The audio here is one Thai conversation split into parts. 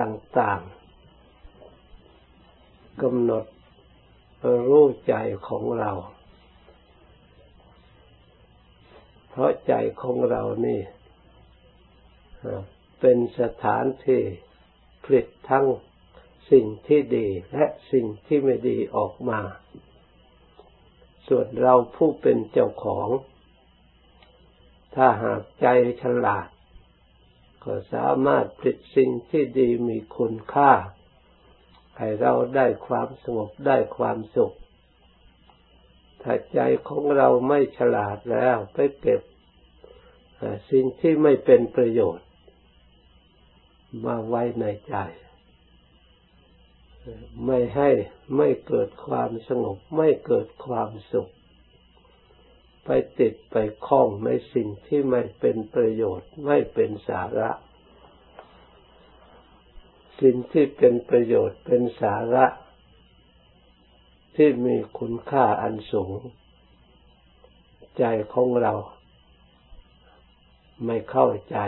ต่างๆกำหนดรู้ใจของเรา เพราะใจของเรานี่เป็นสถานที่ผลิตทั้งสิ่งที่ดีและสิ่งที่ไม่ดีออกมา ส่วนเราผู้เป็นเจ้าของ ถ้าหากใจฉลาด ก็สามารถผลิตสิ่งที่ดีมีคุณค่า ให้เราได้ความสงบได้ความสุข ถ้าใจของเราไม่ฉลาดแล้วไปเก็บสิ่งที่ไม่เป็นประโยชน์ มาไว้ในใจ ไม่ให้ไม่เกิดความสงบไม่เกิดความสุข ไปติดไปคล้องในสิ่งที่ไม่เป็นประโยชน์ไม่เป็นสาระ สิ่งที่เป็นประโยชน์เป็นสาระ ที่มีคุณค่าอันสูง ใจของเรา ไม่เข้าใจ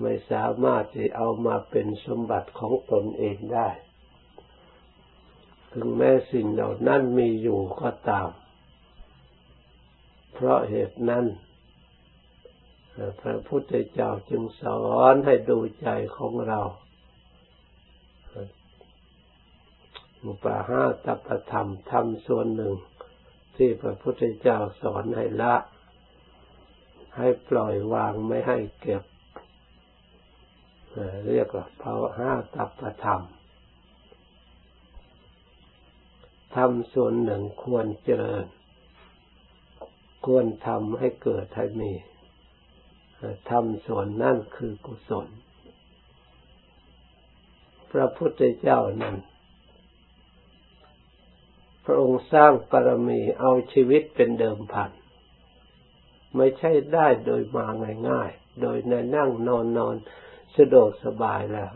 ไม่สามารถที่เอามาเป็นสมบัติของตนเองได้ ถึงแม้สิ่งเหล่านั้นมีอยู่ก็ตาม เพราะเหตุนั้นพระพุทธเจ้าจึงสอนให้ดูใจของเราอุปาหาตปธรรมธรรมส่วนหนึ่ง ที่พระพุทธเจ้าสอนให้ละ ให้ปล่อยวางไม่ให้เก็บ เรียกว่าภาวะตัปธรรม ทำส่วนหนึ่งควรเจริญ ควรทำให้เกิดให้มีทำส่วนนั่นคือกุศล พระพุทธเจ้านั้น พระองค์สร้างปรมีเอาชีวิตเป็นเดิมพัน ไม่ใช่ได้โดยมาง่ายๆ โดยในนั่งนอนนอนสะดวกสบายแล้ว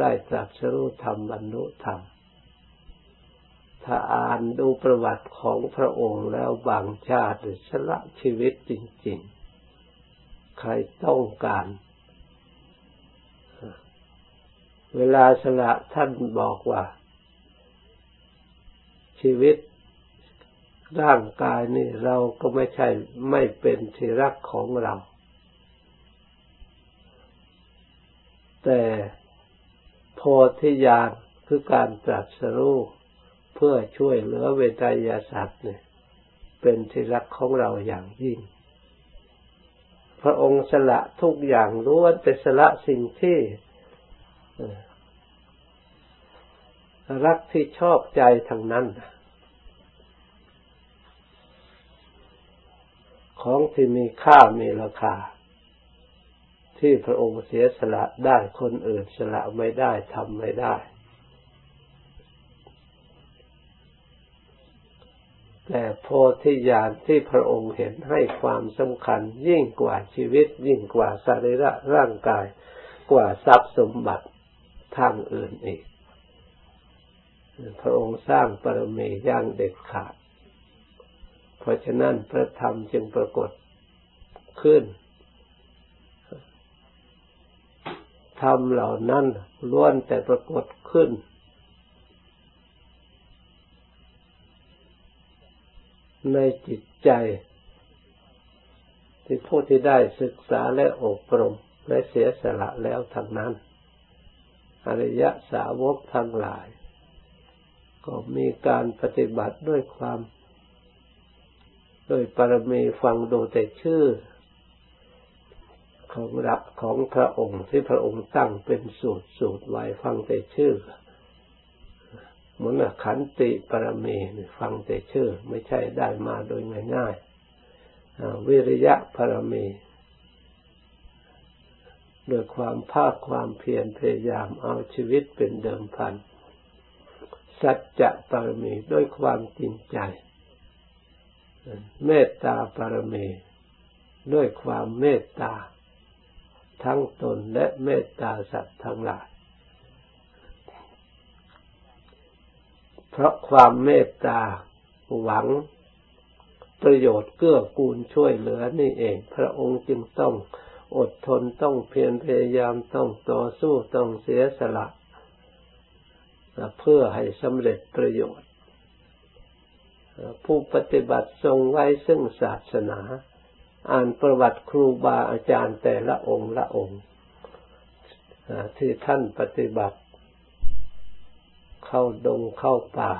ได้ตรัสรู้ธรรมบรรลุธรรม ถ้าอ่านดูประวัติของพระองค์แล้วบางชาติสละชีวิตจริง ๆ ใครต้องการ เวลาสละท่านบอกว่า ชีวิตร่างกายนี่เราก็ไม่ใช่ไม่เป็นที่รักของเรา แต่โพธิญาณคือการตรัสรู้ พื่อช่วยเหลือเวทายาสัตว์เนี่ย เป็นที่รักของเราอย่างยิ่ง พระองค์สละทุกอย่างล้วนแต่สละสิ่งที่รักที่ชอบใจทั้งนั้น ของที่มีค่ามีราคา ที่พระองค์เสียสละได้คนอื่นสละไม่ได้ทำไม่ได้ โพธิญาณที่พระองค์เห็นให้ความสำคัญ ยิ่งกว่าชีวิต ยิ่งกว่าสรีระร่างกาย กว่าทรัพย์สมบัติทางอื่นอีก พระองค์สร้างปรมีย่างเด็ดขาด เพราะฉะนั้นพระธรรมจึงปรากฏขึ้นธรรมเหล่านั้นล้วนแต่ปรากฏขึ้น ในจิตใจ ที่ผู้ที่ได้ศึกษาและอบรมและเสียสละแล้วทั้งนั้น อริยสาวกทั้งหลาย ก็มีการปฏิบัติด้วยความ โดยปรมีฟังดูแต่ชื่อ ของรักของพระองค์ที่พระองค์ตั้งเป็นสูตรสูตรไว้ฟังแต่ชื่อ เหมือนขันติปรมีฟังแต่ชื่อ ไม่ใช่ได้มาโดยง่ายๆวิริยะปรมีโดยความภาคความเพียรพยายามเอาชีวิตเป็นเดิมพัน สัจจะปรมีด้วยความจริงใจ เมตตาปรมีด้วยความเมตตา ทั้งตนและเมตตาสัตว์ทั้งหลาย เพราะความเมตตาหวังประโยชน์เกื้อกูลช่วยเหลือนี่เอง พระองค์จึงต้องอดทนต้องเพียรพยายามต้องต่อสู้ต้องเสียสละ เพื่อให้สำเร็จประโยชน์ ผู้ปฏิบัติทรงไว้ซึ่งศาสนา อ่านประวัติครูบาอาจารย์แต่ละองค์ละองค์ ที่ท่านปฏิบัติ เข้าดงเข้าป่า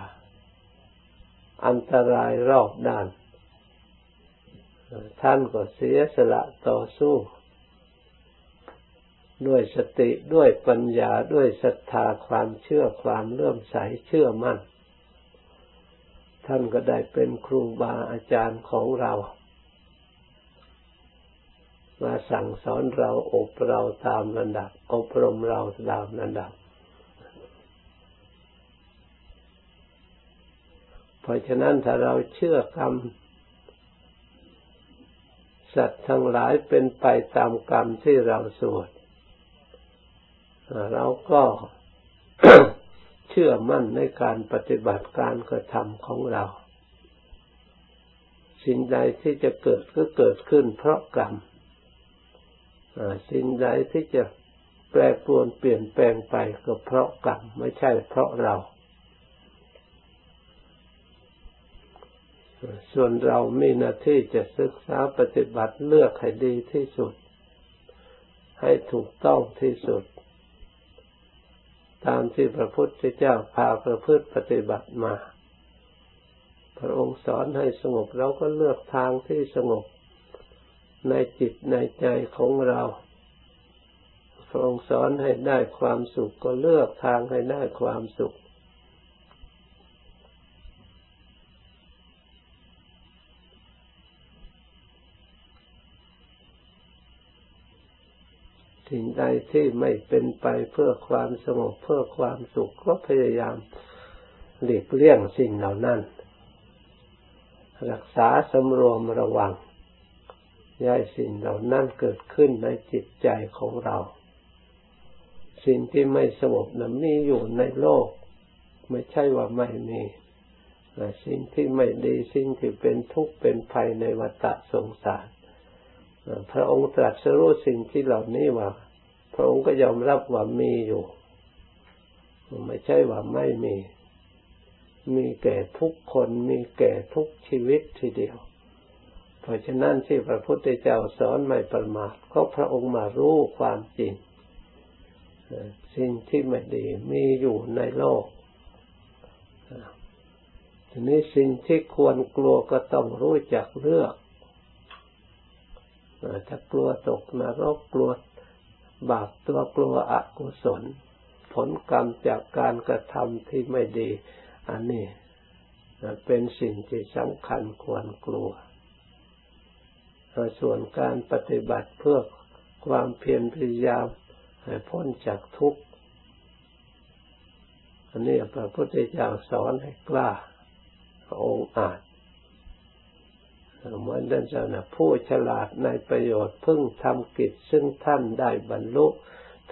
อันตรายรอบด้าน ท่านก็เสียสละต่อสู้ ด้วยสติด้วยปัญญาด้วยศรัทธาความเชื่อความเลื่อมใสเชื่อมั่น ท่านก็ได้เป็นครูบาอาจารย์ของเรามาสั่งสอนเราอบเราตามระดับอบรมเราตามระดับ เพราะฉะนั้นถ้าเราเชื่อกรรม สัตว์ทั้งหลายเป็นไปตามกรรมที่เราสวดเราก็เชื่อมั่นในการปฏิบัติการกระทำของเรา สิ่งใดที่จะเกิดก็เกิดขึ้นเพราะกรรมสิ่งใดที่จะแปรปรวนเปลี่ยนแปลงไปก็เพราะกรรมไม่ใช่เพราะเรา ส่วนเรามีหน้าที่จะศึกษาปฏิบัติเลือกให้ดีที่สุด ให้ถูกต้องที่สุด ตามที่พระพุทธเจ้าพาประพฤติปฏิบัติมา พระองค์สอนให้สงบเราก็เลือกทางที่สงบในจิตในใจของเรา พระองค์สอนให้ได้ความสุขก็เลือกทางให้ได้ความสุข สิ่งใดที่ไม่เป็นไปเพื่อความสงบเพื่อความสุขก็พยายามหลีกเลี่ยงสิ่งเหล่านั้น รักษาสำรวมระวังย้ายสิ่งเหล่านั้นเกิดขึ้นในจิตใจของเรา สิ่งที่ไม่สงบนั้นมีอยู่ในโลก ไม่ใช่ว่าไม่มีสิ่งที่ไม่ดีสิ่งที่เป็นทุกข์เป็นภัยในวัฏสงสาร พระองค์ตรัสรู้สิ่งที่เหล่านี้ว่า พระองค์ก็ยอมรับว่ามีอยู่ไม่ใช่ว่าไม่มี มีแก่ทุกคน มีแก่ทุกชีวิตทีเดียว เพราะฉะนั้นที่พระพุทธเจ้าสอนไม่ประมาทก็พระองค์มารู้ความจริง สิ่งที่ไม่ดีมีอยู่ในโลก ทีนี้สิ่งที่ควรกลัวก็ต้องรู้จักเลือก ถ้ากลัวตกนรกกลัวบาปตัวกลัวอกุศล ผลกรรมจากการกระทำที่ไม่ดี อันนี้เป็นสิ่งที่สำคัญควรกลัว ส่วนการปฏิบัติเพื่อความเพียรพยายามให้พ้นจากทุกข์ อันนี้พระพุทธเจ้าสอนให้กล้าองค์อาจ เหมือนนั่นเจะนะผู้ฉลาดในประโยชน์พึ่งทำกิจซึ่งท่านได้บรรลุ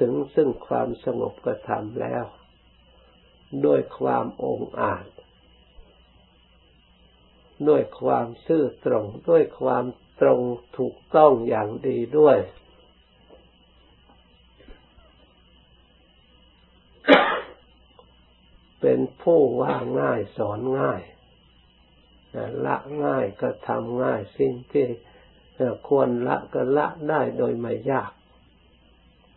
ถึงซึ่งความสงบกระทำแล้ว ด้วยความองอาจ ด้วยความซื่อตรง ด้วยความตรงถูกต้องอย่างดีด้วย เป็นผู้ว่าง่ายสอนง่าย ละง่ายก็ทำง่ายสิ่งที่ควรละก็ละได้โดยไม่ยาก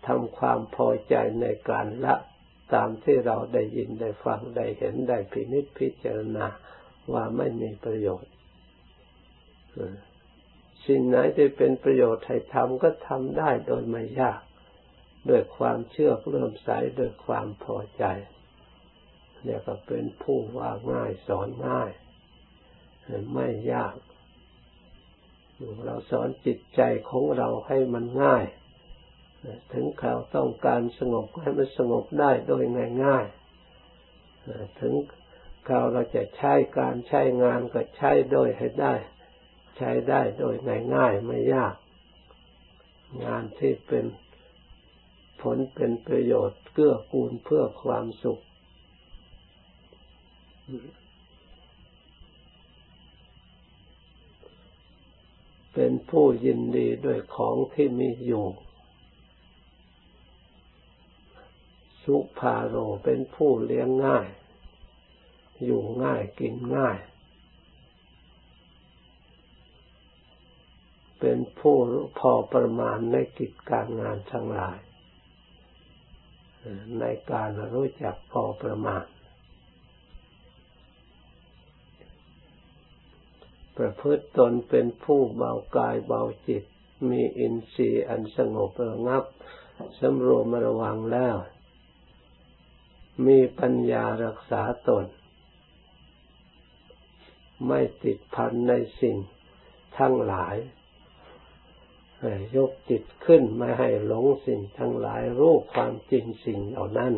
ทำความพอใจในการละตามที่เราได้ยินได้ฟังได้เห็นได้พินิจพิจารณาว่าไม่มีประโยชน์สิ่งไหนที่เป็นประโยชน์ให้ทำก็ทำได้โดยไม่ยากด้วยความเชื่อเลื่อมใสด้วยความพอใจเนี่ยก็เป็นผู้ว่าง่ายสอนง่าย ไม่ยาก เราสอนจิตใจของเราให้มันง่าย ถึงเราต้องการสงบให้มันสงบได้โดยง่ายๆถึงเราเราจะใช้การใช้งานก็ใช้โดยให้ได้ ใช้ได้โดยง่ายๆไม่ยาก งานที่เป็นผลเป็นประโยชน์เกื้อกูลเพื่อความสุข เป็นผู้ยินดีด้วยของที่มีอยู่ สุภาโรเป็นผู้เลี้ยงง่าย อยู่ง่ายกินง่าย เป็นผู้พอประมาณในกิจการงานทั้งหลาย ในการรู้จักพอประมาณ ประพฤติตนเป็นผู้เบากายเบาจิต มีอินทรีย์อันสงบระงับสำรวมระวังแล้ว มีปัญญารักษาตน ไม่ติดพันในสิ่งทั้งหลายยกจิตขึ้นไม่ให้หลงสิ่งทั้งหลายรู้ความจริงสิ่งเหล่านั้น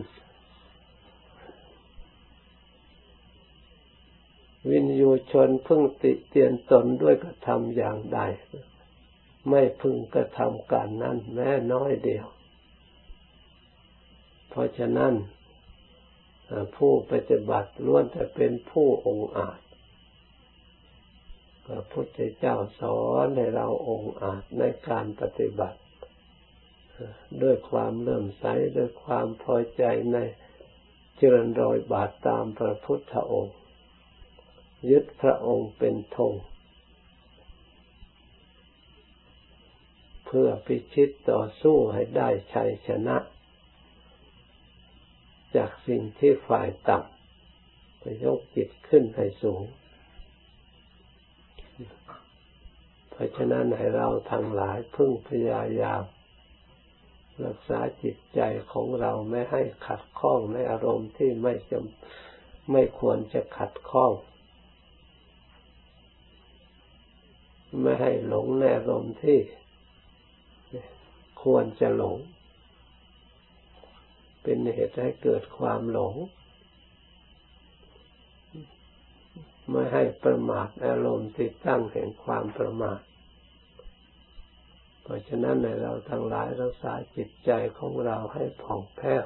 วิน ยูชนพึ่งติเตียนตนด้วยกระทำอย่างใด ไม่พึงกระทำการนั้นแม้น้อยเดียว เพราะฉะนั้นผู้ปฏิบัติล้วนแต่เป็นผู้องอาจพระพุทธเจ้าสอนให้เราองอาจในการปฏิบัติ ด้วยความเลื่อมใสด้วยความพอใจในเจริญรอยบาทตามพระพุทธองค์ ยึดพระองค์เป็นธงเพื่อพิชิตต่อสู้ให้ได้ชัยชนะ จากสิ่งที่ฝ่ายต่ำไปยกจิตขึ้นให้สูง เพราะฉะนั้นให้เราทั้งหลายพึ่งพยายามรักษาจิตใจของเราไม่ให้ขัดข้องในอารมณ์ที่ไม่จำไม่ควรจะขัดข้อง ไม่ให้หลงในอารมณ์ที่ควรจะหลง เป็นเหตุให้เกิดความหลง ไม่ให้ประมาทอารมณ์ที่ตั้งแห่งความประมาท เพราะฉะนั้นในเราทั้งหลายรักษาจิตใจของเราให้ผ่องแผ้ว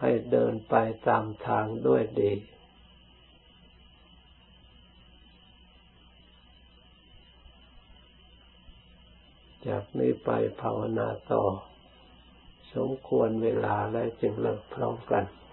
ให้เดินไปตามทางด้วยดี จากนี้ไปภาวนาต่อ สมควรเวลาและจึงเลิกพร้อมกัน